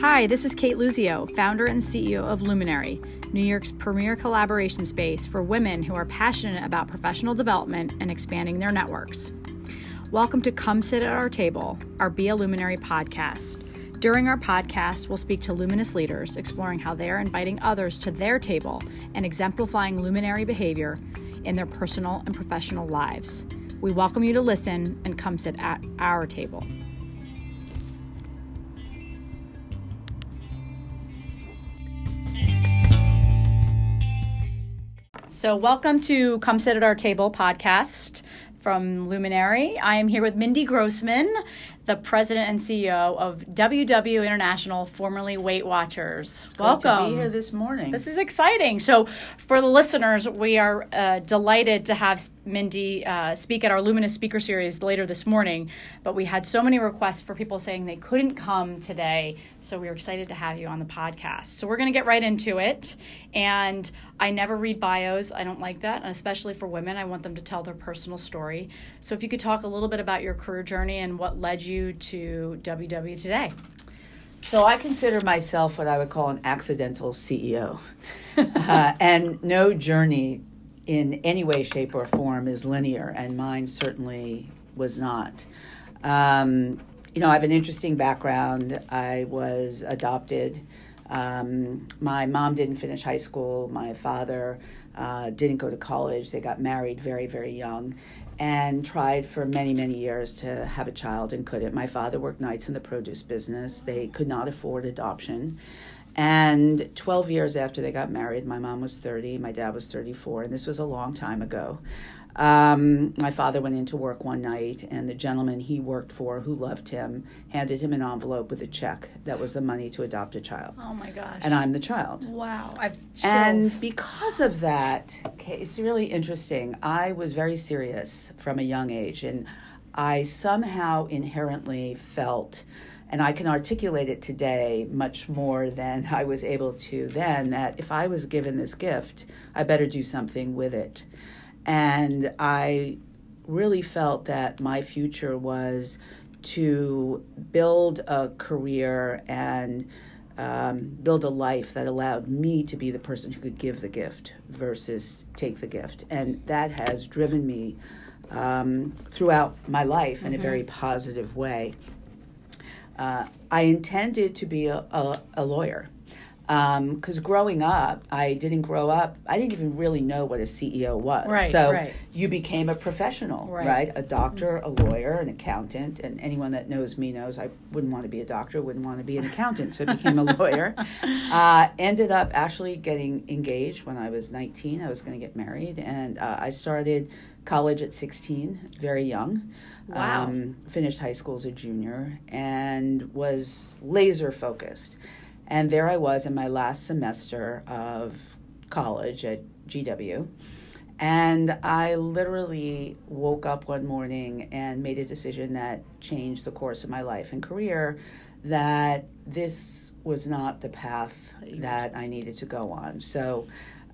Hi, this is Kate Luzio, founder and CEO of Luminary, New York's premier collaboration space for women who are passionate about professional development and expanding their networks. Welcome to Come Sit at Our Table, our Be a Luminary podcast. During our podcast, we'll speak to luminous leaders, exploring how they are inviting others to their table and exemplifying luminary behavior in their personal and professional lives. We welcome you to listen and come sit at our table. So, welcome to Come Sit at Our Table podcast from Luminary. I am here with Mindy Grossman, the president and CEO of WW International, formerly Weight Watchers. It's Welcome. to be here this morning. This is exciting. So, for the listeners, we are uh, delighted to have Mindy uh, speak at our Luminous Speaker Series later this morning. But we had so many requests for people saying they couldn't come today. So, we are excited to have you on the podcast. So, we're going to get right into it. And I never read bios, I don't like that. And especially for women, I want them to tell their personal story. So, if you could talk a little bit about your career journey and what led you to WW today. so I consider myself what I would call an accidental CEO, uh, and no journey in any way, shape, or form is linear, and mine certainly was not. Um, you know, I have an interesting background. I was adopted. Um, my mom didn't finish high school. My father uh, didn't go to college. They got married very, very young and tried for many, many years to have a child and couldn't. My father worked nights in the produce business. They could not afford adoption. And 12 years after they got married, my mom was 30, my dad was 34, and this was a long time ago. Um, my father went into work one night, and the gentleman he worked for, who loved him, handed him an envelope with a check that was the money to adopt a child. Oh my gosh. And I'm the child. Wow. I've chills. And because of that, okay, it's really interesting. I was very serious from a young age, and I somehow inherently felt, and I can articulate it today much more than I was able to then, that if I was given this gift, I better do something with it. And I really felt that my future was to build a career and um, build a life that allowed me to be the person who could give the gift versus take the gift. And that has driven me um, throughout my life in a very positive way. Uh, I intended to be a, a, a lawyer because um, growing up, I didn't grow up. I didn't even really know what a CEO was. Right, so right. you became a professional, Right. right. A doctor, a lawyer, an accountant, and anyone that knows me knows I wouldn't want to be a doctor, wouldn't want to be an accountant. So I became a lawyer. Uh, ended up actually getting engaged when I was 19. I was going to get married, and uh, I started college at 16, very young. Wow. Um, finished high school as a junior and was laser focused. And there I was in my last semester of college at GW. And I literally woke up one morning and made a decision that changed the course of my life and career that this was not the path That I needed to go on. So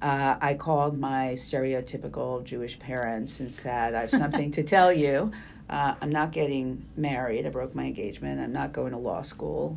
uh, I called my stereotypical Jewish parents and said, I have something to tell you. Uh, I'm not getting married. I broke my engagement. I'm not going to law school.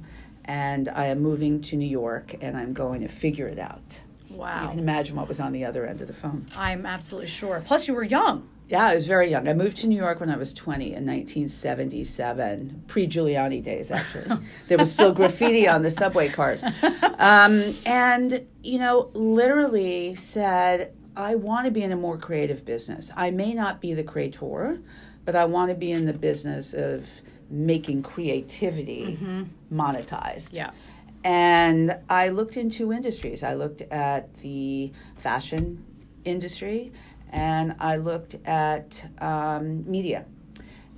And I am moving to New York and I'm going to figure it out. Wow. You can imagine what was on the other end of the phone. I'm absolutely sure. Plus, you were young. Yeah, I was very young. I moved to New York when I was 20 in 1977, pre Giuliani days, actually. there was still graffiti on the subway cars. Um, and, you know, literally said, I want to be in a more creative business. I may not be the creator, but I want to be in the business of making creativity monetized. Yeah. And I looked into industries. I looked at the fashion industry and I looked at um, media.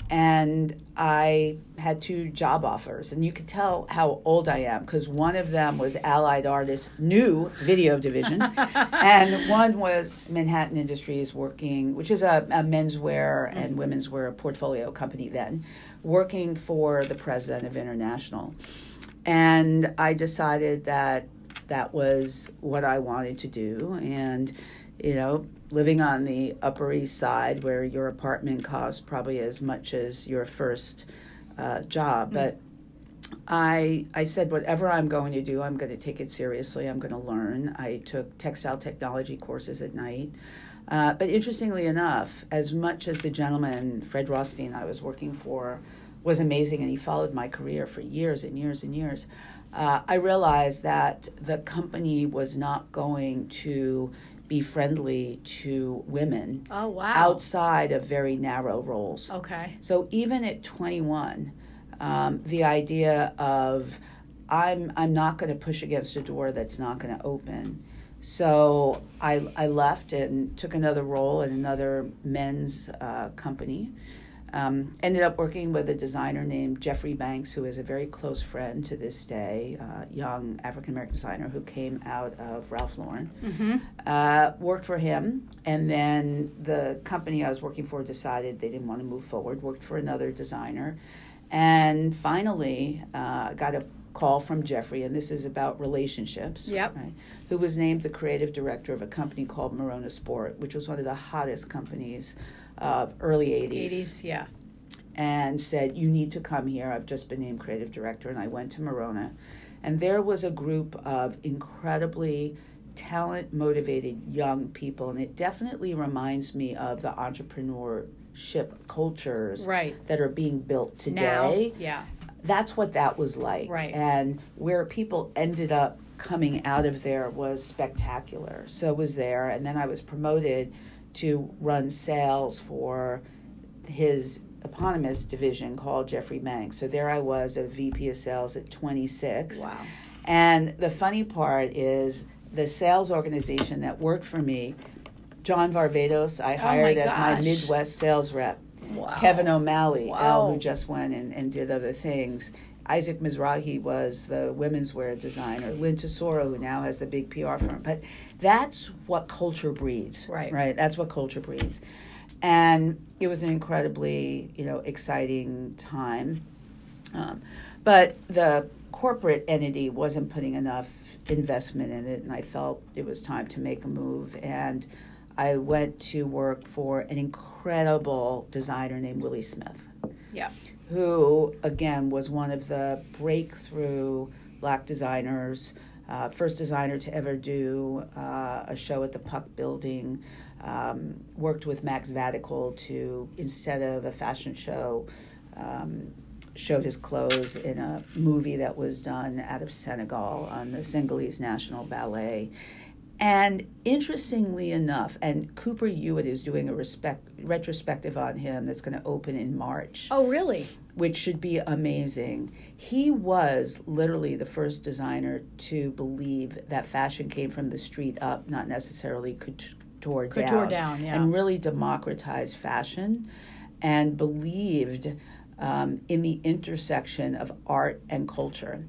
And I had two job offers. And you could tell how old I am because one of them was Allied Artists' new video division, and one was Manhattan Industries working, which is a, a menswear and women's wear portfolio company then, working for the president of International and I decided that that was what I wanted to do. And, you know, living on the Upper East Side where your apartment costs probably as much as your first uh, job, but I I said whatever I'm going to do, I'm going to take it seriously. I'm going to learn. I took textile technology courses at night. Uh, but interestingly enough, as much as the gentleman Fred Rothstein I was working for was amazing, and he followed my career for years and years and years, uh, I realized that the company was not going to be friendly to women. Oh wow! Outside of very narrow roles. Okay. So even at 21 um, the idea of I'm I'm not going to push against a door that's not going to open. So I I left and took another role in another men's uh, company. Um, ended up working with a designer named Jeffrey Banks, who is a very close friend to this day, uh, young African American designer who came out of Ralph Lauren. Mm-hmm. Uh, worked for him, and then the company I was working for decided they didn't want to move forward. Worked for another designer, and finally, uh, got a call from Jeffrey, and this is about relationships. Yep. Right, who was named the creative director of a company called Merona Sport, which was one of the hottest companies of early 80s. 80s, yeah. And said, You need to come here. I've just been named creative director. And I went to Merona. And there was a group of incredibly talent motivated young people. And it definitely reminds me of the entrepreneur ship cultures right. that are being built today. Now, yeah. That's what that was like. Right. And where people ended up coming out of there was spectacular. So was there. And then I was promoted to run sales for his eponymous division called Jeffrey Banks. So there I was, a VP of sales at 26. Wow. And the funny part is the sales organization that worked for me John Varvatos, I oh hired oh my as my Midwest sales rep. Wow. Kevin O'Malley, wow. Who just went and, and did other things. Isaac Mizrahi was the women's wear designer. Lynn Tesoro, who now has the big PR firm. But that's what culture breeds. Right. Right. That's what culture breeds. And it was an incredibly, you know, exciting time. Um, but the corporate entity wasn't putting enough investment in it, and I felt it was time to make a move. And I went to work for an incredible designer named Willi Smith. Yeah. Who, again, was one of the breakthrough black designers, uh, first designer to ever do uh, a show at the Puck Building. Um, worked with Max Vadukul to, instead of a fashion show, um, showed his clothes in a movie that was done out of Senegal on the Senegalese National Ballet. And interestingly enough, and Cooper Hewitt is doing a respect, retrospective on him that's going to open in March. Oh, really? Which should be amazing. He was literally the first designer to believe that fashion came from the street up, not necessarily couture down. Couture down, yeah. And really democratized fashion and believed um, in the intersection of art and culture.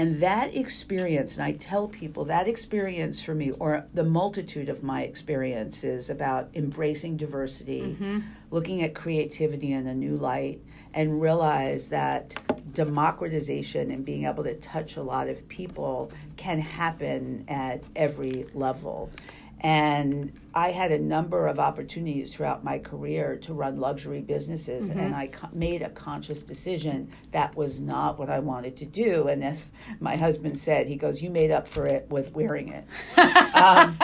And that experience, and I tell people that experience for me, or the multitude of my experiences about embracing diversity, mm-hmm. looking at creativity in a new light, and realize that democratization and being able to touch a lot of people can happen at every level. And I had a number of opportunities throughout my career to run luxury businesses, mm-hmm. and I co- made a conscious decision that was not what I wanted to do. And as my husband said, he goes, "You made up for it with wearing it." um,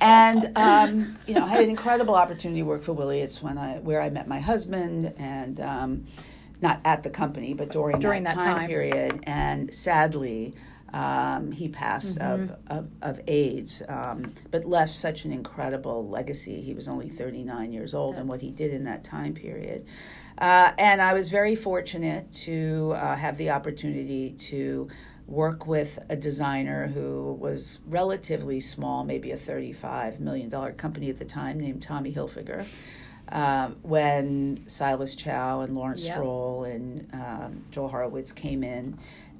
and um, you know, I had an incredible opportunity to work for Willi. It's when I where I met my husband, and um, not at the company, but during, during that, that time, time period. And sadly. Um, he passed mm-hmm. of, of, of, AIDS, um, but left such an incredible legacy. He was only 39 years old, That's... and what he did in that time period. Uh, and I was very fortunate to uh, have the opportunity to work with a designer who was relatively small, maybe a $35 million company at the time, named Tommy Hilfiger. Um, when Silas Chou and Lawrence yep. Stroll and um, Joel Horowitz came in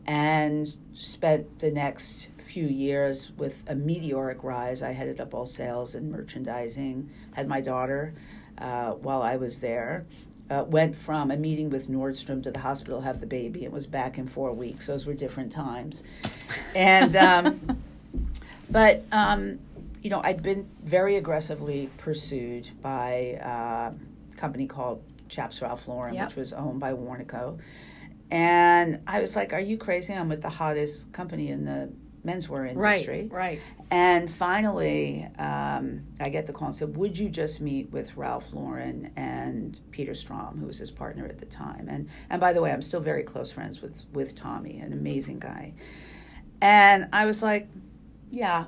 and spent the next few years with a meteoric rise. I headed up all sales and merchandising, had my daughter uh, while I was there. Uh, went from a meeting with Nordstrom to the hospital, have the baby, and was back in four weeks. Those were different times. And, um, but, um, you know, I'd been very aggressively pursued by uh, a company called Chaps Ralph Lauren, yep. which was owned by Warnaco And I was like, "Are you crazy? I'm with the hottest company in the menswear industry." Right, right. And finally, um, I get the call and said, "Would you just meet with Ralph Lauren and Peter Strom, who was his partner at the time?" And and by the way, I'm still very close friends with with Tommy, an amazing guy. And I was like, "Yeah,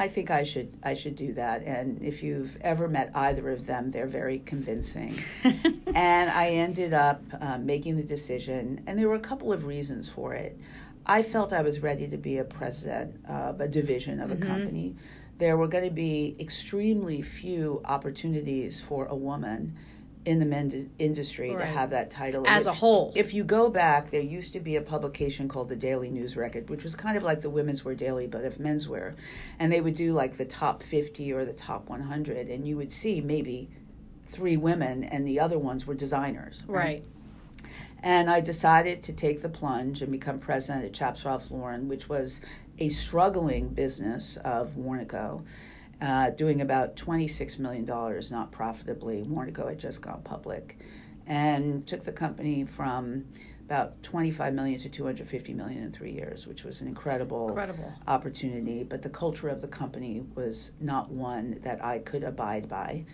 I think I should I should do that. And if you've ever met either of them, they're very convincing. and I ended up uh, making the decision, and there were a couple of reasons for it. I felt I was ready to be a president of a division of a mm-hmm. company. There were going to be extremely few opportunities for a woman in the men's industry right. to have that title as if, a whole. If you go back, there used to be a publication called the Daily News Record, which was kind of like the Women's Wear Daily, but of menswear, and they would do like the top fifty or the top one hundred, and you would see maybe three women, and the other ones were designers. Right. right. And I decided to take the plunge and become president at Chaps Ralph Lauren, which was a struggling business of Warnaco uh, doing about $26 million, not profitably. Warnaco had just gone public and took the company from about 25 million to 250 million in three years, which was an incredible, incredible opportunity. But the culture of the company was not one that I could abide by.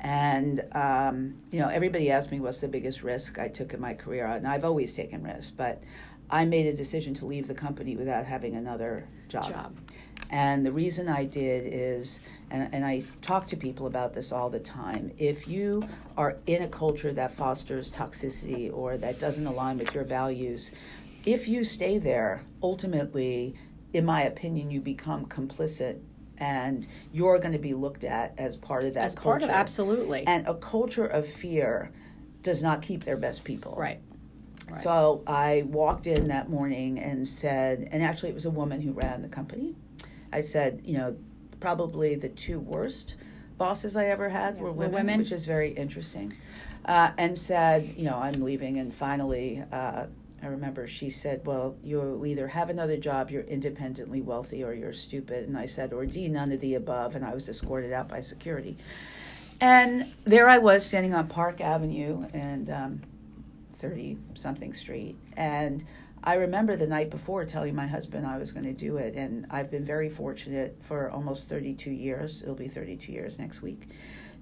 And, um, you know, everybody asked me what's the biggest risk I took in my career. And I've always taken risks, but I made a decision to leave the company without having another job. job. And the reason I did is, and, and I talk to people about this all the time, if you are in a culture that fosters toxicity or that doesn't align with your values, if you stay there, ultimately, in my opinion, you become complicit and you're going to be looked at as part of that as culture. part of absolutely and a culture of fear does not keep their best people right. right so i walked in that morning and said and actually it was a woman who ran the company I said, you know, probably the two worst bosses I ever had yeah, were women, women, which is very interesting. Uh, and said, you know, I'm leaving. And finally, uh, I remember she said, well, you either have another job, you're independently wealthy, or you're stupid. And I said, or D, none of the above. And I was escorted out by security. And there I was standing on Park Avenue and 30 um, something street. And I remember the night before telling my husband I was going to do it, and I've been very fortunate for almost 32 years. It'll be 32 years next week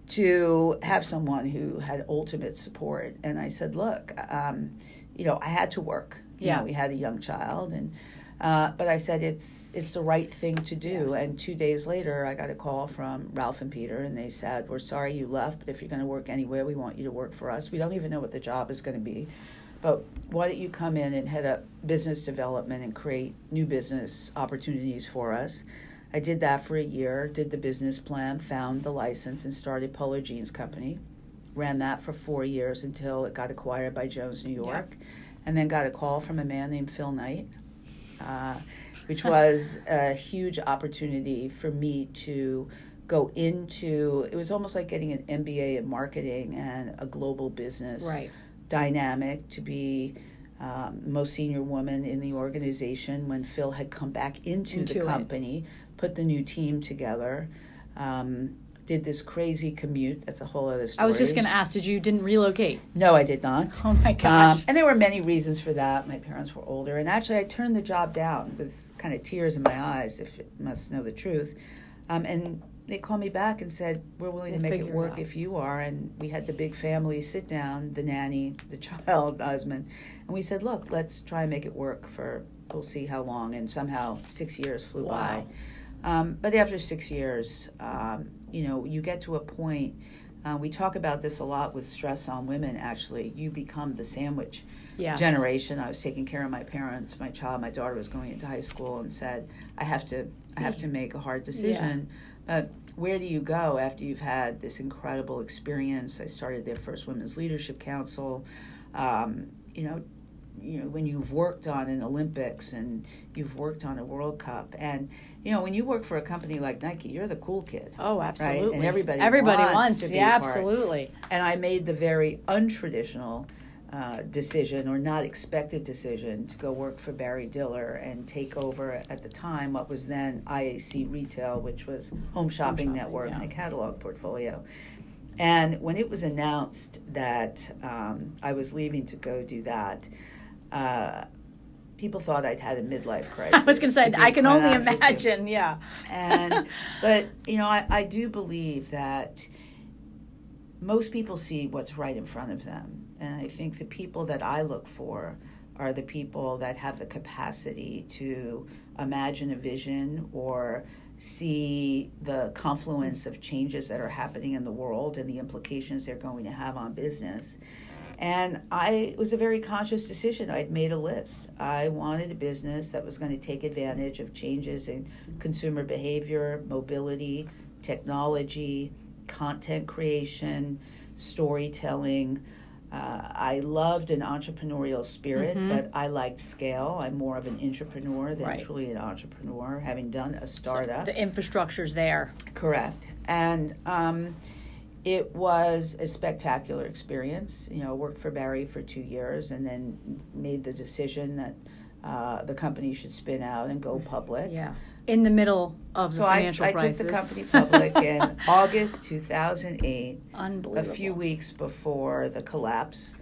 to have someone who had ultimate support. And I said, "Look, um, you know, I had to work. You yeah, know, we had a young child, and uh, but I said it's it's the right thing to do. Yeah. And two days later, I got a call from Ralph and Peter, and they said, "We're sorry you left, but if you're going to work anywhere, we want you to work for us. We don't even know what the job is going to be." But why don't you come in and head up business development and create new business opportunities for us? I did that for a year, did the business plan, found the license, and started Polo Jeans Company. Ran that for four years until it got acquired by Jones New York. Yeah. And then got a call from a man named Phil Knight, uh, which was a huge opportunity for me to go into it was almost like getting an MBA in marketing and a global business. Right dynamic to be um, most senior woman in the organization when Phil had come back into, into the company, it. put the new team together. Um, did this crazy commute. That's a whole other story. I was just going to ask, did you didn't relocate? No, I did not. Oh my gosh! Um, and there were many reasons for that. My parents were older, and actually, I turned the job down with kind of tears in my eyes, if it must know the truth. Um, and they called me back and said, "We're willing we'll to make it work it if you are." And we had the big family sit down, the nanny, the child, the husband, and we said, "Look, let's try and make it work for. We'll see how long." And somehow six years flew wow. by. Um, but after six years, um, you know, you get to a point. Uh, we talk about this a lot with stress on women. Actually, you become the sandwich yes. generation. I was taking care of my parents. My child, my daughter, was going into high school, and said, "I have to, I have to make a hard decision." Yeah uh, where do you go after you've had this incredible experience? I started their first Women's Leadership Council. Um, you know, you know when you've worked on an Olympics and you've worked on a World Cup, and you know when you work for a company like Nike, you're the cool kid. Oh, absolutely. Right? And everybody everybody wants, wants to yeah, absolutely. And I made the very untraditional uh, decision or not expected decision to go work for Barry Diller and take over at the time what was then IAC Retail, which was Home Shopping, Home Shopping Network, yeah. my catalog portfolio. And when it was announced that um, I was leaving to go do that, uh, people thought I'd had a midlife crisis. I was going to say, I can only imagine, yeah. And, but, you know, I, I do believe that most people see what's right in front of them. And I think the people that I look for are the people that have the capacity to imagine a vision or see the confluence of changes that are happening in the world and the implications they're going to have on business. And I it was a very conscious decision. I'd made a list. I wanted a business that was going to take advantage of changes in consumer behavior, mobility, technology, content creation, storytelling. Uh, I loved an entrepreneurial spirit, mm-hmm. but I liked scale. I'm more of an entrepreneur than right. truly an entrepreneur, having done a startup. So the infrastructure's there. Correct. And um, it was a spectacular experience. You know, worked for Barry for two years and then made the decision that uh, the company should spin out and go public. Yeah in the middle of the so financial I, I crisis. took the company public in August 2008, Unbelievable. a few weeks before the collapse.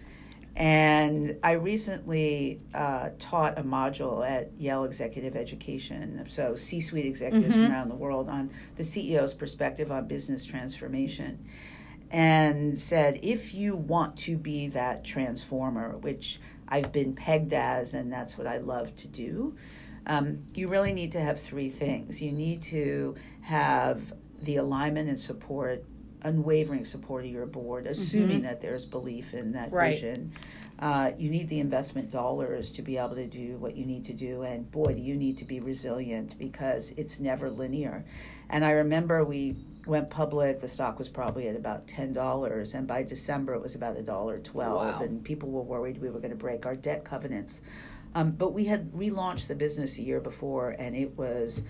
And I recently uh, taught a module at Yale Executive Education, so C suite executives mm-hmm. from around the world, on the CEO's perspective on business transformation. And said, if you want to be that transformer, which I've been pegged as, and that's what I love to do, um, you really need to have three things. You need to have the alignment and support, unwavering support of your board, assuming mm-hmm. that there's belief in that right. vision. Uh, you need the investment dollars to be able to do what you need to do. And boy, do you need to be resilient because it's never linear. And I remember we went public, the stock was probably at about $10. And by December, it was about a dollar twelve. Wow. And people were worried we were going to break our debt covenants. Um, but we had relaunched the business a year before, and it was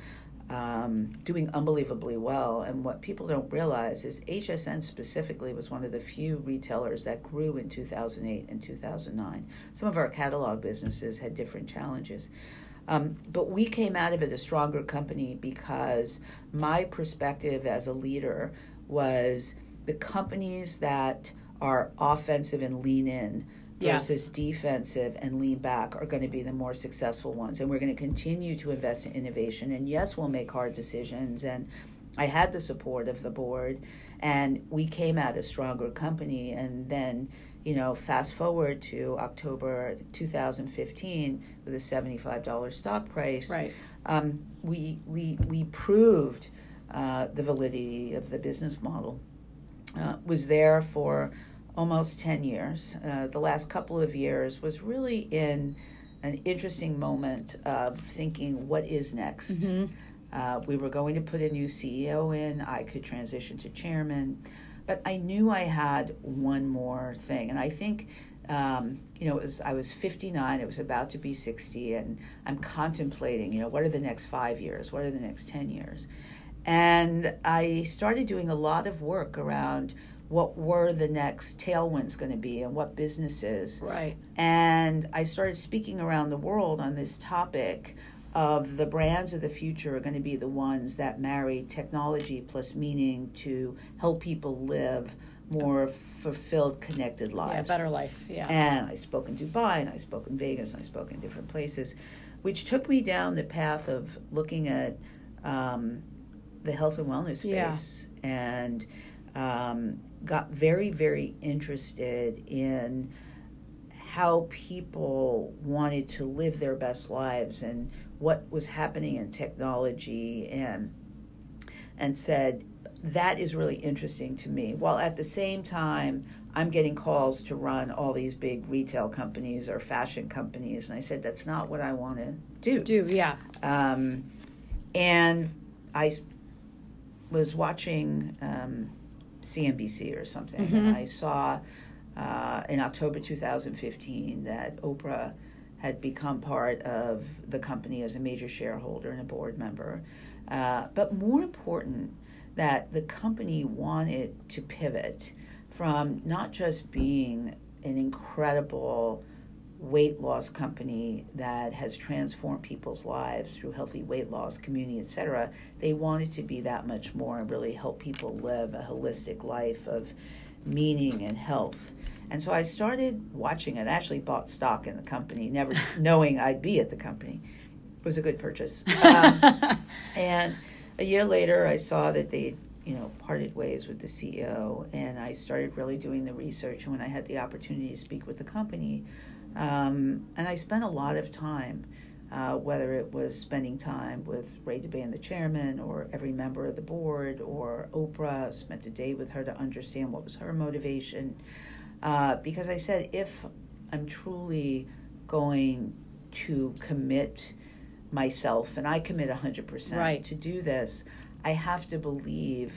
um, doing unbelievably well. And what people don't realize is HSN specifically was one of the few retailers that grew in 2008 and 2009. Some of our catalog businesses had different challenges. Um, but we came out of it a stronger company because my perspective as a leader was the companies that are offensive and lean in yes. versus defensive and lean back are going to be the more successful ones. And we're going to continue to invest in innovation. And yes, we'll make hard decisions. And I had the support of the board, and we came out a stronger company. And then, you know, fast forward to October 2015 with a $75 stock price. Right. Um, we, we, we proved uh, the validity of the business model. Uh, was there for almost 10 years. Uh, the last couple of years was really in an interesting moment of thinking, what is next? Mm-hmm. Uh, we were going to put a new CEO in, I could transition to chairman, but I knew I had one more thing. And I think. Um, you know, it was I was 59. It was about to be 60, and I'm contemplating. You know, what are the next five years? What are the next 10 years? And I started doing a lot of work around what were the next tailwinds going to be and what businesses. Right. And I started speaking around the world on this topic of the brands of the future are going to be the ones that marry technology plus meaning to help people live more fulfilled, connected lives. Yeah, better life. Yeah. And I spoke in Dubai, and I spoke in Vegas, and I spoke in different places, which took me down the path of looking at um, the health and wellness space yeah. and um, got very, very interested in how people wanted to live their best lives and what was happening in technology and and said that is really interesting to me. While at the same time i'm getting calls to run all these big retail companies or fashion companies and i said that's not what i want to do. Do yeah. Um, and i was watching um, CNBC or something. Mm-hmm. And I saw uh, in October 2015 that Oprah had become part of the company as a major shareholder and a board member. Uh, but more important, that the company wanted to pivot from not just being an incredible weight loss company that has transformed people's lives through healthy weight loss, community, etc. They wanted to be that much more and really help people live a holistic life of meaning and health. And so I started watching it. I actually bought stock in the company, never knowing I'd be at the company. It was a good purchase. Um, and a year later, I saw that they, you know, parted ways with the CEO, and I started really doing the research. And when I had the opportunity to speak with the company, um, and I spent a lot of time uh, whether it was spending time with Ray Debbane, the chairman, or every member of the board, or Oprah, spent a day with her to understand what was her motivation. Uh, because I said, if I'm truly going to commit myself, and I commit 100% right. to do this, I have to believe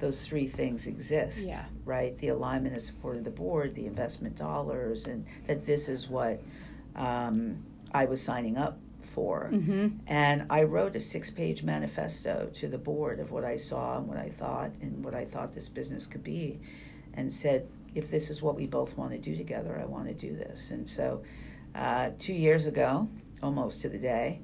those three things exist. Yeah. Right? The alignment and support of the board, the investment dollars, and that this is what um, I was signing up for. Mm-hmm. And I wrote a six page manifesto to the board of what I saw and what I thought and what I thought this business could be, and said, if this is what we both want to do together, I want to do this. And so, uh, two years ago, almost to the day,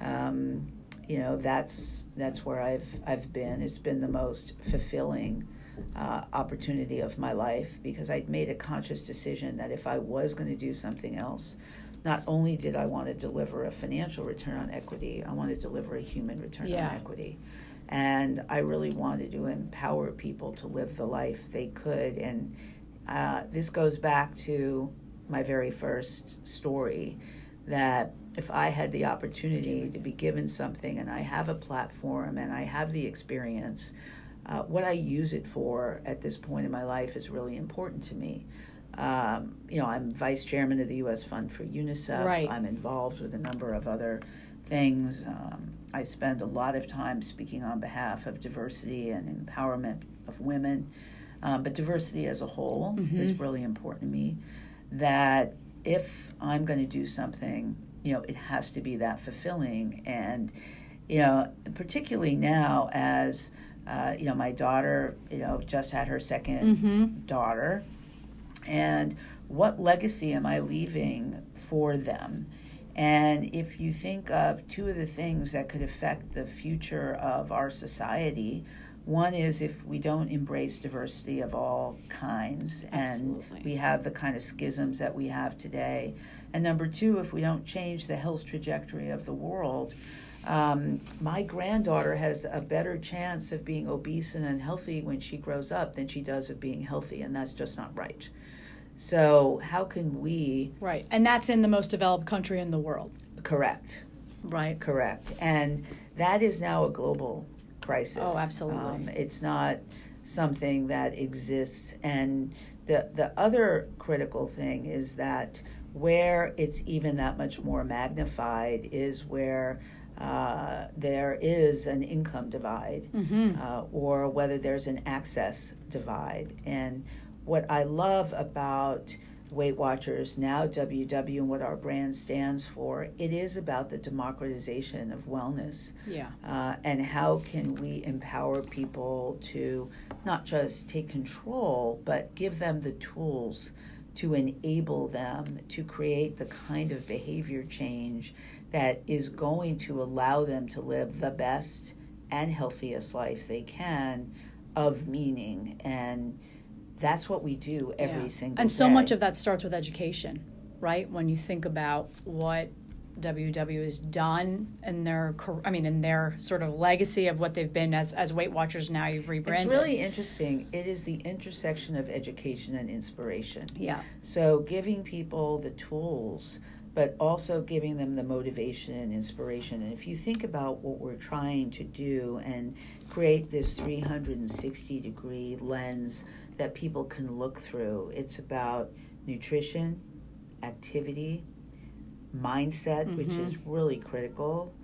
um, you know, that's that's where I've I've been. It's been the most fulfilling uh, opportunity of my life because I'd made a conscious decision that if I was going to do something else, not only did I want to deliver a financial return on equity, I want to deliver a human return yeah. on equity. And I really wanted to empower people to live the life they could. And uh, this goes back to my very first story that if I had the opportunity to be given something and I have a platform and I have the experience, uh, what I use it for at this point in my life is really important to me. Um, you know, I'm vice chairman of the U.S. Fund for UNICEF. Right. I'm involved with a number of other things. Um, I spend a lot of time speaking on behalf of diversity and empowerment of women, um, but diversity as a whole mm-hmm. is really important to me. That if I'm going to do something, you know, it has to be that fulfilling, and you know, particularly now as uh, you know, my daughter, you know, just had her 2nd mm-hmm. daughter and what legacy am I leaving for them? And if you think of two of the things that could affect the future of our society, one is if we don't embrace diversity of all kinds Absolutely. and we have the kind of schisms that we have today. And number two, if we don't change the health trajectory of the world, um, my granddaughter has a better chance of being obese and unhealthy when she grows up than she does of being healthy, and that's just not right. So, how can we? Right. And that's in the most developed country in the world. Correct. Right. Correct. And that is now a global crisis. Oh, absolutely. Um, it's not something that exists. And the, the other critical thing is that where it's even that much more magnified is where uh, there is an income divide mm-hmm. uh, or whether there's an access divide. And what I love about Weight Watchers, now WW, and what our brand stands for, it is about the democratization of wellness. Yeah. Uh, and how can we empower people to not just take control, but give them the tools to enable them to create the kind of behavior change that is going to allow them to live the best and healthiest life they can of meaning and that's what we do every yeah. single and so day. much of that starts with education right when you think about what WW has done and their I mean in their sort of legacy of what they've been as as Weight Watchers now you've rebranded. It's really interesting. It is the intersection of education and inspiration. Yeah. So giving people the tools but also giving them the motivation and inspiration. And if you think about what we're trying to do and create this 360 degree lens that people can look through, it's about nutrition, activity, mindset, mm-hmm. which is really critical,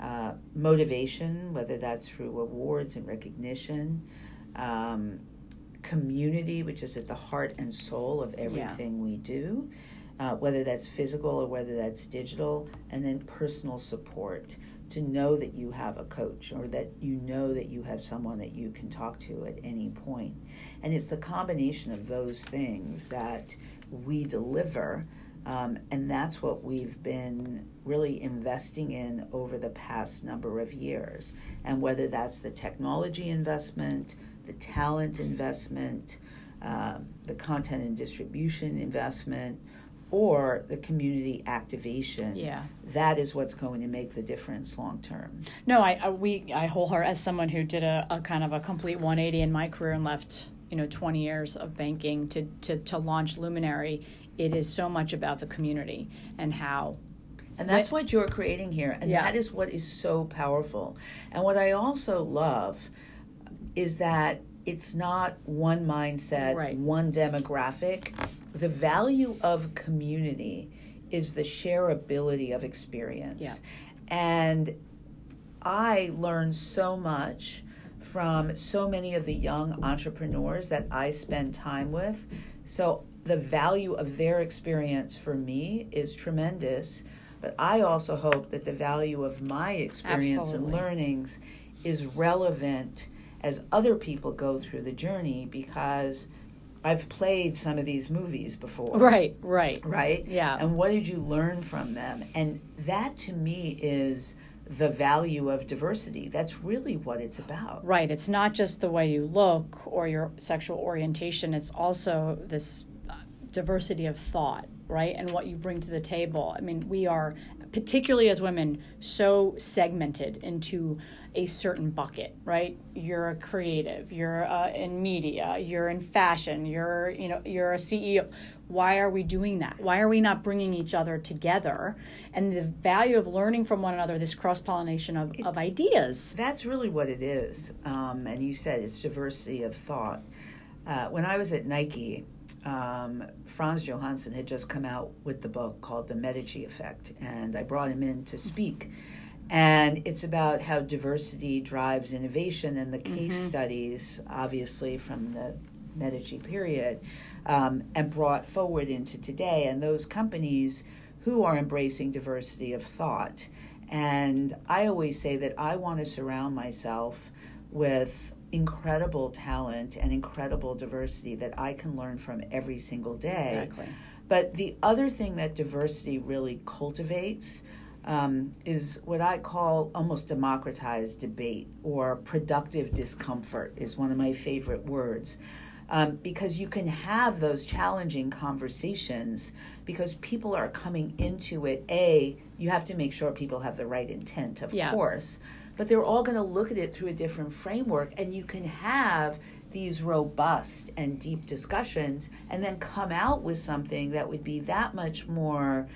uh, motivation, whether that's through awards and recognition, um, community, which is at the heart and soul of everything yeah. we do uh, whether that's physical or whether that's digital, and then personal support to know that you have a coach or that you know that you have someone that you can talk to at any point. And it's the combination of those things that we deliver. Um, and that's what we've been really investing in over the past number of years. And whether that's the technology investment, the talent investment, um, the content and distribution investment, or the community activation. Yeah. That is what's going to make the difference long term. No, I, I we I wholeheart as someone who did a, a kind of a complete 180 in my career and left you know 20 years of banking to to to launch Luminary. It is so much about the community and how and that's what you're creating here. And Yeah. that is what is so powerful. And what I also love is that it's not one mindset, Right. one demographic. The value of community is the shareability of experience. Yeah. And I learned so much from so many of the young entrepreneurs that I spend time with. So the value of their experience for me is tremendous. But I also hope that the value of my experience Absolutely. and learnings is relevant as other people go through the journey because I've played some of these movies before right right right? Yeah. And what did you learn from them? And that to me is the value of diversity. That's really what it's about. Right. It's not just the way you look or your sexual orientation, it's also this uh, diversity of thought, right? And what you bring to the table. I mean, we are, particularly as women, so segmented into a certain bucket, right? You're a creative, you're uh, in media, you're in fashion, you're, you know, you're a CEO. Why are we doing that? Why are we not bringing each other together? And the value of learning from one another, this cross pollination of, of ideas. That's really what it is. Um, and you said it's diversity of thought. Uh, when I was at Nike, um, Frans Johansson had just come out with the book called The Medici Effect, and I brought him in to speak. And it's about how diversity drives innovation and the case studies, obviously, from the Medici period, um, and brought forward into today. And those companies who are embracing diversity of thought. And I always say that I want to surround myself with incredible talent and incredible diversity that I can learn from every single day. Exactly. But the other thing that diversity really cultivates um, is what I call almost democratized debate or productive discomfort, is one of my favorite words. Um, because you can have those challenging conversations because people are coming into it. A, you have to make sure people have the right intent, of Yeah. course, but they're all going to look at it through a different framework, and you can have these robust and deep discussions and then come out with something that would be that much more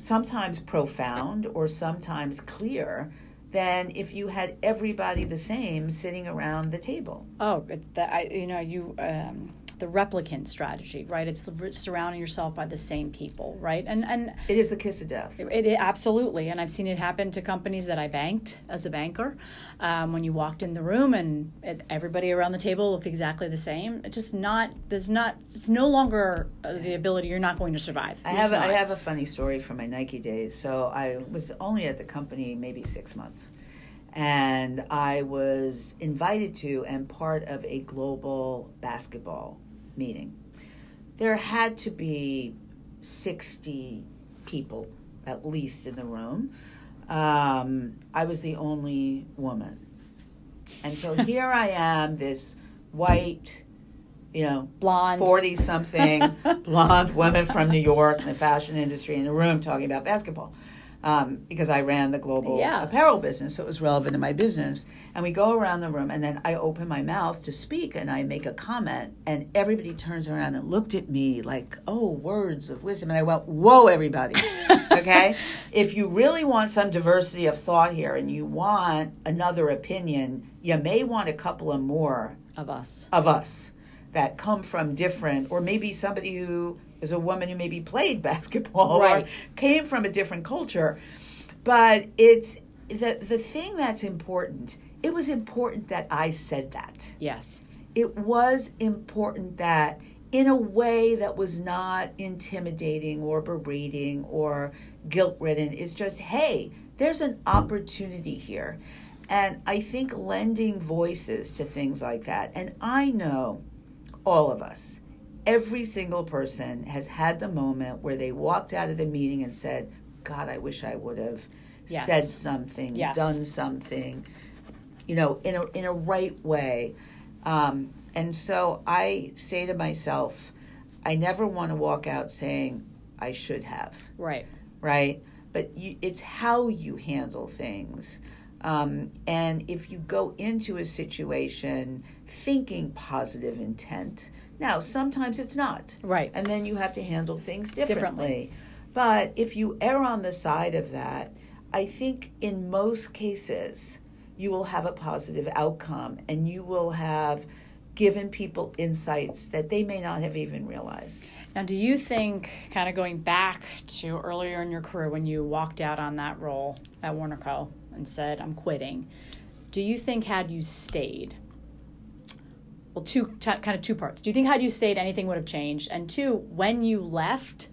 sometimes profound or sometimes clear than if you had everybody the same sitting around the table. Oh, that I, you know, you um, the replicant strategy, right? It's the, surrounding yourself by the same people, right? And and It is the kiss of death. it, it absolutely, and I've seen it happen to companies that I banked as a banker. Um, when you walked in the room and it, everybody around the table looked exactly the same, it's just not. There's not. It's no longer the ability. You're not going to survive. I You're have just I have a funny story from my Nike days. So I was only at the company maybe six months, and I was invited to and part of a global basketball meeting. There had to be sixty people at least in the room. Um, I was the only woman, and so here I am, this white, you know, blonde. 40 something blonde woman from New York in the fashion industry in the room talking about basketball um, because I ran the global Yeah. apparel business, so it was relevant to my business. And we go around the room, and then I open my mouth to speak and I make a comment, and everybody turns around and looked at me like, oh, words of wisdom. And I went, whoa, everybody. okay? If you really want some diversity of thought here and you want another opinion, you may want a couple of more of us. of us that come from different, or maybe somebody who is a woman who maybe played basketball Right. or came from a different culture. But it's the the thing that's important. It was important that I said that. Yes. It was important that in a way that was not intimidating or berating or guilt ridden. It's just, hey, there's an opportunity here. And I think lending voices to things like that, and I know all of us, every single person has had the moment where they walked out of the meeting and said, God, I wish I would have Yes. said something, Yes. done something, you know, in a, in a right way. Um, And so I say to myself, I never want to walk out saying I should have. Right. Right. But you, it's how you handle things. Um, and if you go into a situation thinking positive intent, now sometimes it's not. Right. And then you have to handle things differently. Differently. But if you err on the side of that, I think in most cases you will have a positive outcome and you will have given people insights that they may not have even realized. Now, do you think, kind of going back to earlier in your career when you walked out on that role at Warnaco and said, I'm quitting, do you think, had you stayed, well, two t- kind of two parts. Do you think, had you stayed, anything would have changed? And two, when you left,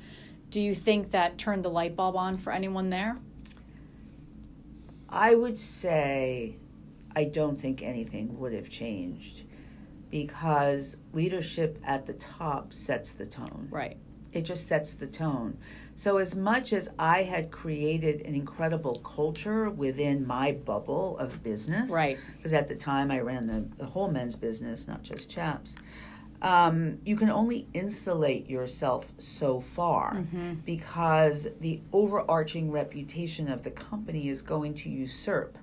do you think that turned the light bulb on for anyone there? I would say I don't think anything would have changed because leadership at the top sets the tone. Right. It just sets the tone. So, as much as I had created an incredible culture within my bubble of business, Right. Because at the time I ran the, the whole men's business, not just chaps. Um, you can only insulate yourself so far because the overarching reputation of the company is going to usurp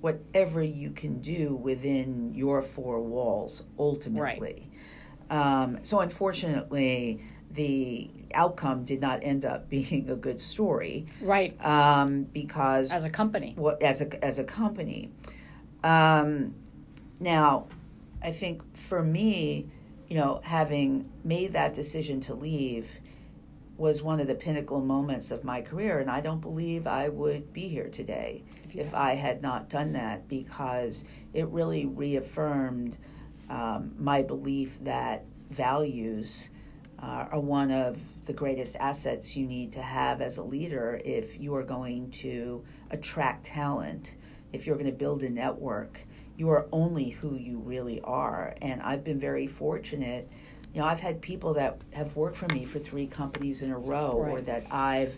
whatever you can do within your four walls ultimately. Um, so, unfortunately, the outcome did not end up being a good story Right. um, because As a company. well, as a as a company. Um, now, I think for me, you know, having made that decision to leave was one of the pinnacle moments of my career, and I don't believe I would be here today If if I had not done that because it really reaffirmed um, my belief that values uh, are one of the greatest assets you need to have as a leader if you are going to attract talent, if you're going to build a network. You are only who you really are. And I've been very fortunate. You know, I've had people that have worked for me for three companies in a row, or that I've,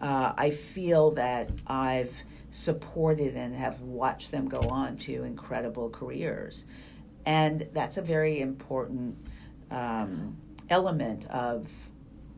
uh, I feel that I've supported and have watched them go on to incredible careers. And that's a very important um, element of,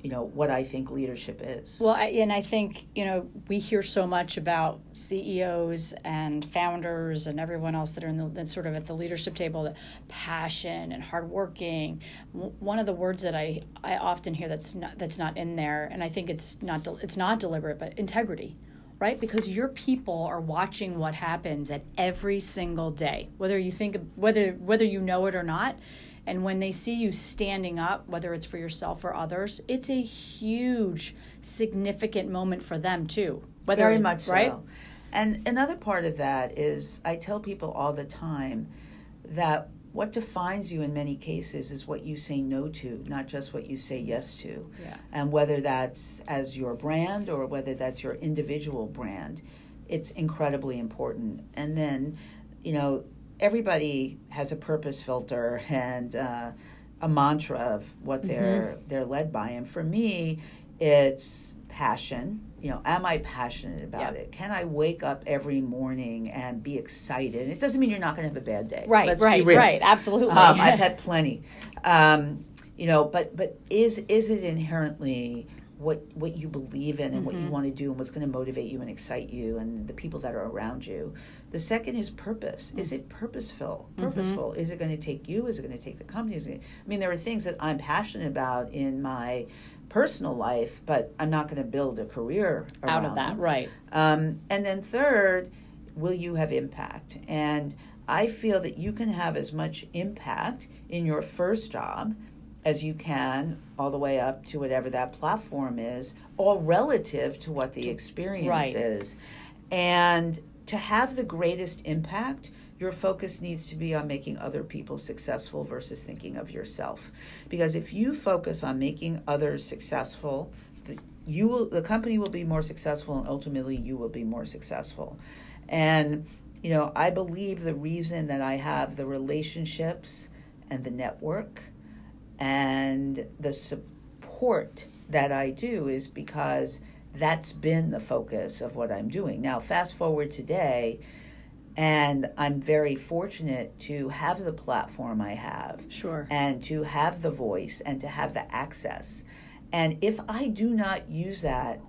you know, what I think leadership is. Well, I, and I think, you know, we hear so much about CEOs and founders and everyone else that are in the sort of at the leadership table that passion and hardworking. One of the words that I, I often hear that's not that's not in there, and I think it's not del- it's not deliberate, but integrity, right? Because your people are watching what happens at every single day, whether you think whether whether you know it or not. And when they see you standing up, whether it's for yourself or others, it's a huge, significant moment for them too. Whether Very much right? so. And another part of that is I tell people all the time that what defines you in many cases is what you say no to, not just what you say yes to. Yeah. And whether that's as your brand or whether that's your individual brand, it's incredibly important. And then, you know, everybody has a purpose filter and uh, a mantra of what they're they're led by. And for me, it's passion. You know, am I passionate about Yeah. it? Can I wake up every morning and be excited? It doesn't mean you're not going to have a bad day. Right, Let's right, right. Absolutely. Um, I've had plenty. Um, you know, but but is is it inherently what what you believe in and what Mm-hmm. you want to do and what's going to motivate you and excite you and the people that are around you? The second is purpose. Is it purposeful? Mm-hmm. Purposeful. Is it going to take you? Is it going to take the company? Is it, I mean, there are things that I'm passionate about in my personal life, but I'm not going to build a career Out of that, them. right. Um, and then third, will you have impact? And I feel that you can have as much impact in your first job as you can all the way up to whatever that platform is, all relative to what the experience Right. is. And to have the greatest impact, your focus needs to be on making other people successful versus thinking of yourself. Because if you focus on making others successful, you will, the company will be more successful, and ultimately you will be more successful. And you know, I believe the reason that I have the relationships and the network and the support that I do is because that's been the focus of what I'm doing. Now, fast forward today, And I'm very fortunate to have the platform I have. Sure. And to have the voice and to have the access. And if I do not use that,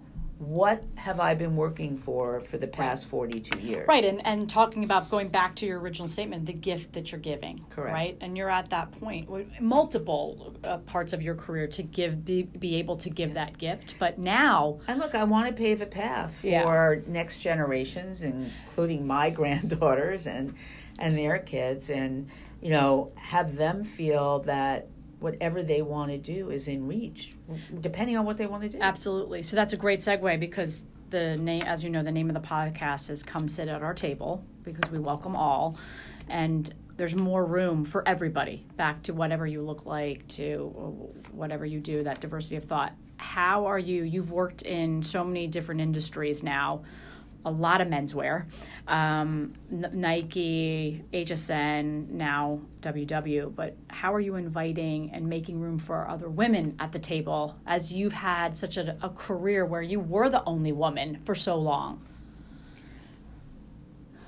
what have I been working for for the past 42 years? Right, and, and talking about going back to your original statement, the gift that you're giving. Correct. Right, and you're at that point, multiple uh, parts of your career to give, be, be able to give that gift. But now, and look, I want to pave a path for Yeah. next generations, including my granddaughters and and their kids, and you know, have them feel that whatever they want to do is in reach, depending on what they want to do. Absolutely. So that's a great segue because the name, as you know, the name of the podcast is "Come Sit at Our Table" because we welcome all, and there's more room for everybody. Back to whatever you look like, to whatever you do, that diversity of thought. How are you? You've worked in so many different industries now. A lot of menswear, um, Nike, HSN, now WW. But how are you inviting and making room for other women at the table as you've had such a, a career where you were the only woman for so long?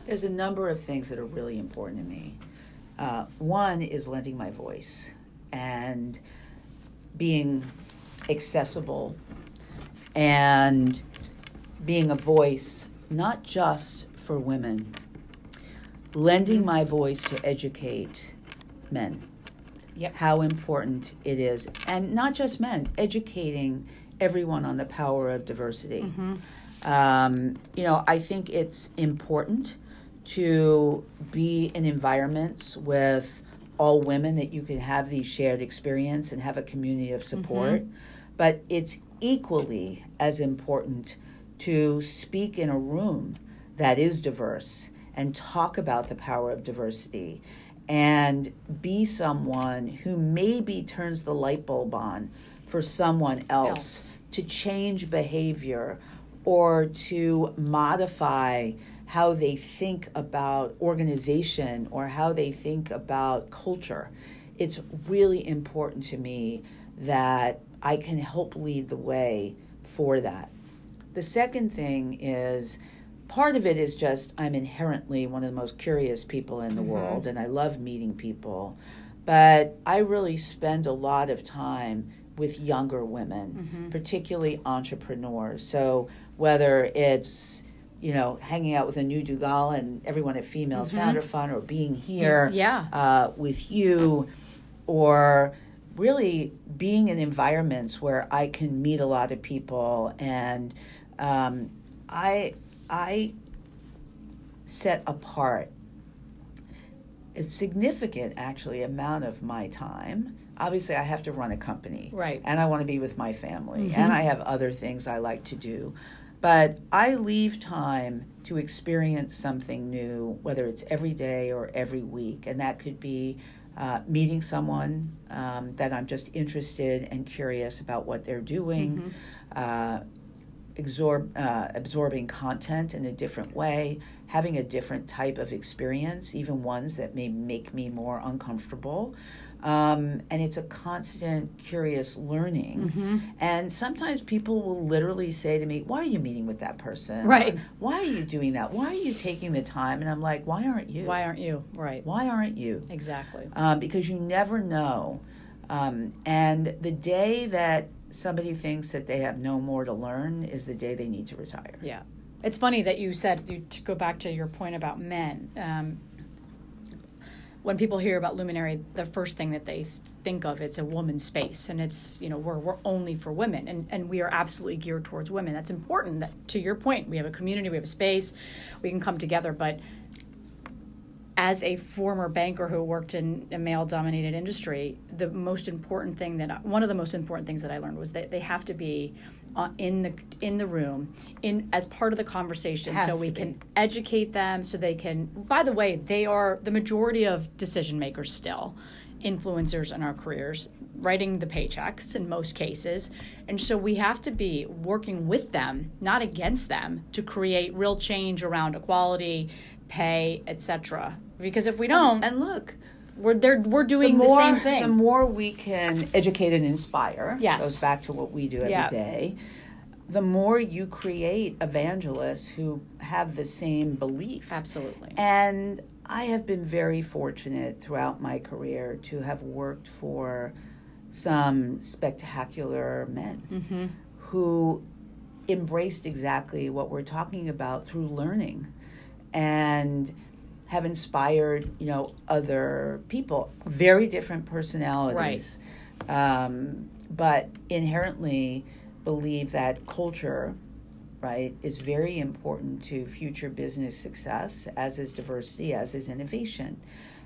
There's a number of things that are really important to me. Uh, one is lending my voice and being accessible and being a voice not just for women, lending my voice to educate men. Yep. How important it is, and not just men, educating everyone on the power of diversity. Um, you know, I think it's important to be in environments with all women that you can have these shared experience and have a community of support. But it's equally as important to speak in a room that is diverse and talk about the power of diversity and be someone who maybe turns the light bulb on for someone else, Else. to change behavior or to modify how they think about organization or how they think about culture. It's really important to me that I can help lead the way for that. The second thing is part of it is just I'm inherently one of the most curious people in the mm-hmm. world and I love meeting people. But I really spend a lot of time with younger women, mm-hmm. particularly entrepreneurs. So whether it's you know, hanging out with Anu Duggal and everyone at Females mm-hmm. Founder Fund, or being here Yeah. uh, with you, or really being in environments where I can meet a lot of people, and um, I I set apart a significant actually amount of my time. Obviously, I have to run a company, Right. And I want to be with my family, and I have other things I like to do. But I leave time to experience something new, whether it's every day or every week, and that could be uh, meeting someone um, that I'm just interested and curious about what they're doing, uh, absorb, uh, absorbing content in a different way, having a different type of experience, even ones that may make me more uncomfortable. Um, and it's a constant, curious learning. Mm-hmm. And sometimes people will literally say to me, Why are you meeting with that person? Right. Or, why are you doing that? Why are you taking the time? And I'm like, Why aren't you? Why aren't you? Right. Why aren't you? Exactly. um, because you never know. Um, and the day that somebody thinks that they have no more to learn is the day they need to retire. Yeah. It's funny that you said, you, to go back to your point about men, um, when people hear about Luminary, the first thing that they think of it's a woman's space, and it's you know we're we're only for women, and and we are absolutely geared towards women. That's important. That to your point, we have a community, we have a space, we can come together, but as a former banker who worked in a male dominated industry, the most important thing that one of the most important things that I learned was that they have to be uh, in the in the room in as part of the conversation Have so we be. can educate them so they can by the way they are the majority of decision makers still influencers in our careers writing the paychecks in most cases and so we have to be working with them not against them to create real change around equality pay etc because if we don't And look, we're they're, we're doing the, more, same thing The more we can educate and inspire, Yes. goes back to what we do every day. Yeah. The more you create evangelists who have the same belief. Absolutely. And I have been very fortunate throughout my career to have worked for some spectacular men Mm-hmm. who embraced exactly what we're talking about through learning and have inspired you know other people. Very different personalities. Um, but inherently believe that culture right is very important to future business success as is diversity as is innovation.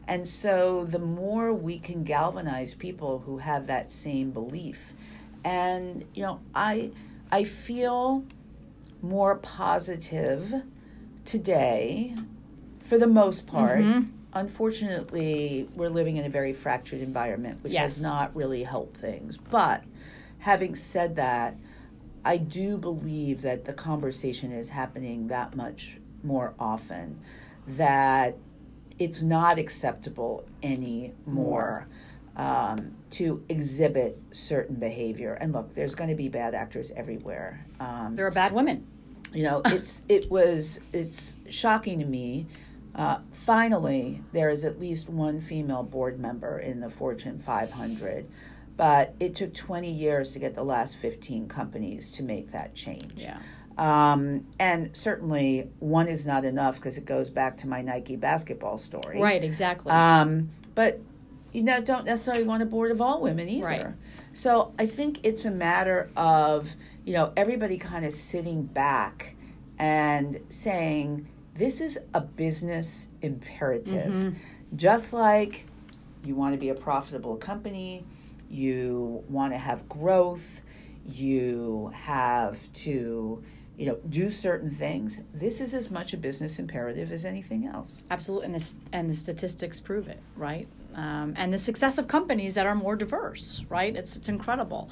And so the more we can galvanize people who have that same belief and you know i i feel more positive today for the most part Mhm. unfortunately we're living in a very fractured environment which Yes. has not really helped things but having said that i do believe that the conversation is happening that much more often that it's not acceptable anymore um, to exhibit certain behavior and look there's going to be bad actors everywhere um, There are bad women. You know it's it was it's shocking to me uh, finally there is at least one female board member in the fortune 500 but it took 20 years to get the last 15 companies to make that change Yeah. um, and certainly one is not enough because it goes back to my nike basketball story Right. Exactly. um, but you know, don't necessarily want a board of all women either. Right. So I think it's a matter of you know everybody kind of sitting back and saying this is a business imperative, Mhm. just like you want to be a profitable company, you want to have growth, you have to you know do certain things. This is as much a business imperative as anything else. Absolutely, and this and the statistics prove it, right? Um, and the success of companies that are more diverse, right? It's it's incredible.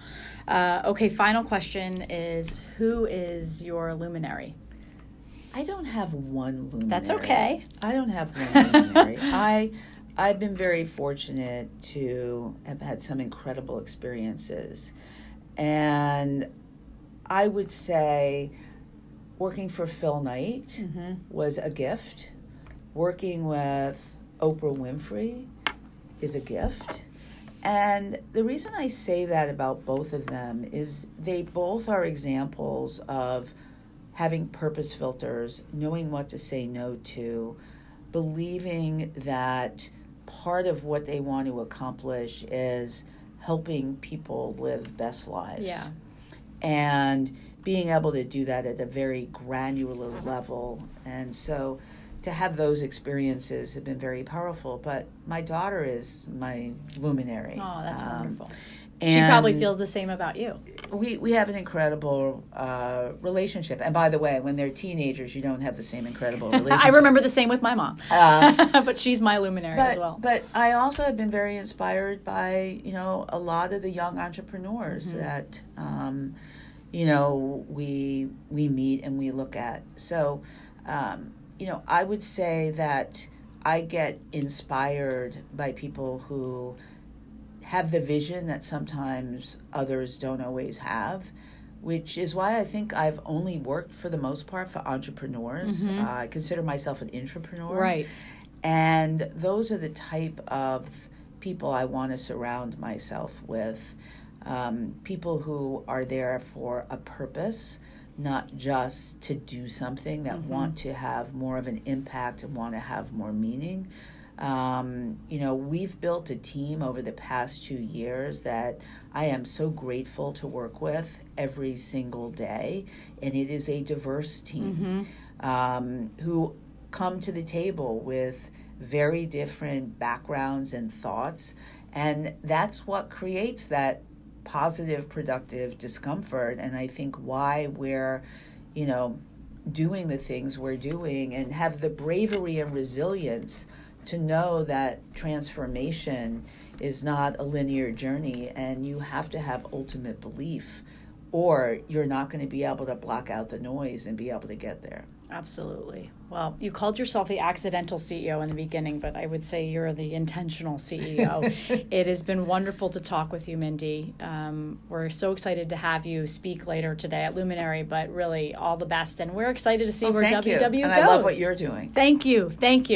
Uh, okay, final question is: Who is your luminary? I don't have one luminary. That's okay. I don't have one luminary. I I've been very fortunate to have had some incredible experiences. And I would say working for Phil Knight Mm-hmm. was a gift. Working with Oprah Winfrey is a gift. And the reason I say that about both of them is they both are examples of having purpose filters, knowing what to say no to, believing that part of what they want to accomplish is helping people live best lives Yeah. and being able to do that at a very granular level. And so to have those experiences have been very powerful. But my daughter is my luminary. Oh, that's Um, wonderful. She probably feels the same about you. we we have an incredible uh, relationship. And by the way, when they're teenagers, you don't have the same incredible relationship. I remember the same with my mom, Uh, but she's my luminary but, as well. But I also have been very inspired by you know a lot of the young entrepreneurs Mm-hmm. that um, you know we we meet and we look at. So um, you know I would say that I get inspired by people who have the vision that sometimes others don't always have. Which is why I think I've only worked for the most part for entrepreneurs. Mhm. Uh, I consider myself an entrepreneur. right. And those are the type of people I want to surround myself with. Um, people who are there for a purpose, not just to do something, that Mhm. want to have more of an impact and want to have more meaning. Um, you know, we've built a team over the past two years that I am so grateful to work with every single day. And it is a diverse team hmm um, who come to the table with very different backgrounds and thoughts. And that's what creates that positive, productive discomfort. And I think why we're, you know, doing the things we're doing and have the bravery and resilience to know that transformation is not a linear journey and you have to have ultimate belief or you're not going to be able to block out the noise and be able to get there. Absolutely. Well, you called yourself the accidental CEO in the beginning, but I would say you're the intentional CEO. it has been wonderful to talk with you, Mindy. Um, we're so excited to have you speak later today at Luminary, but really all the best. And we're excited to see well, where WW you. goes. And I love what you're doing. Thank you. Thank you.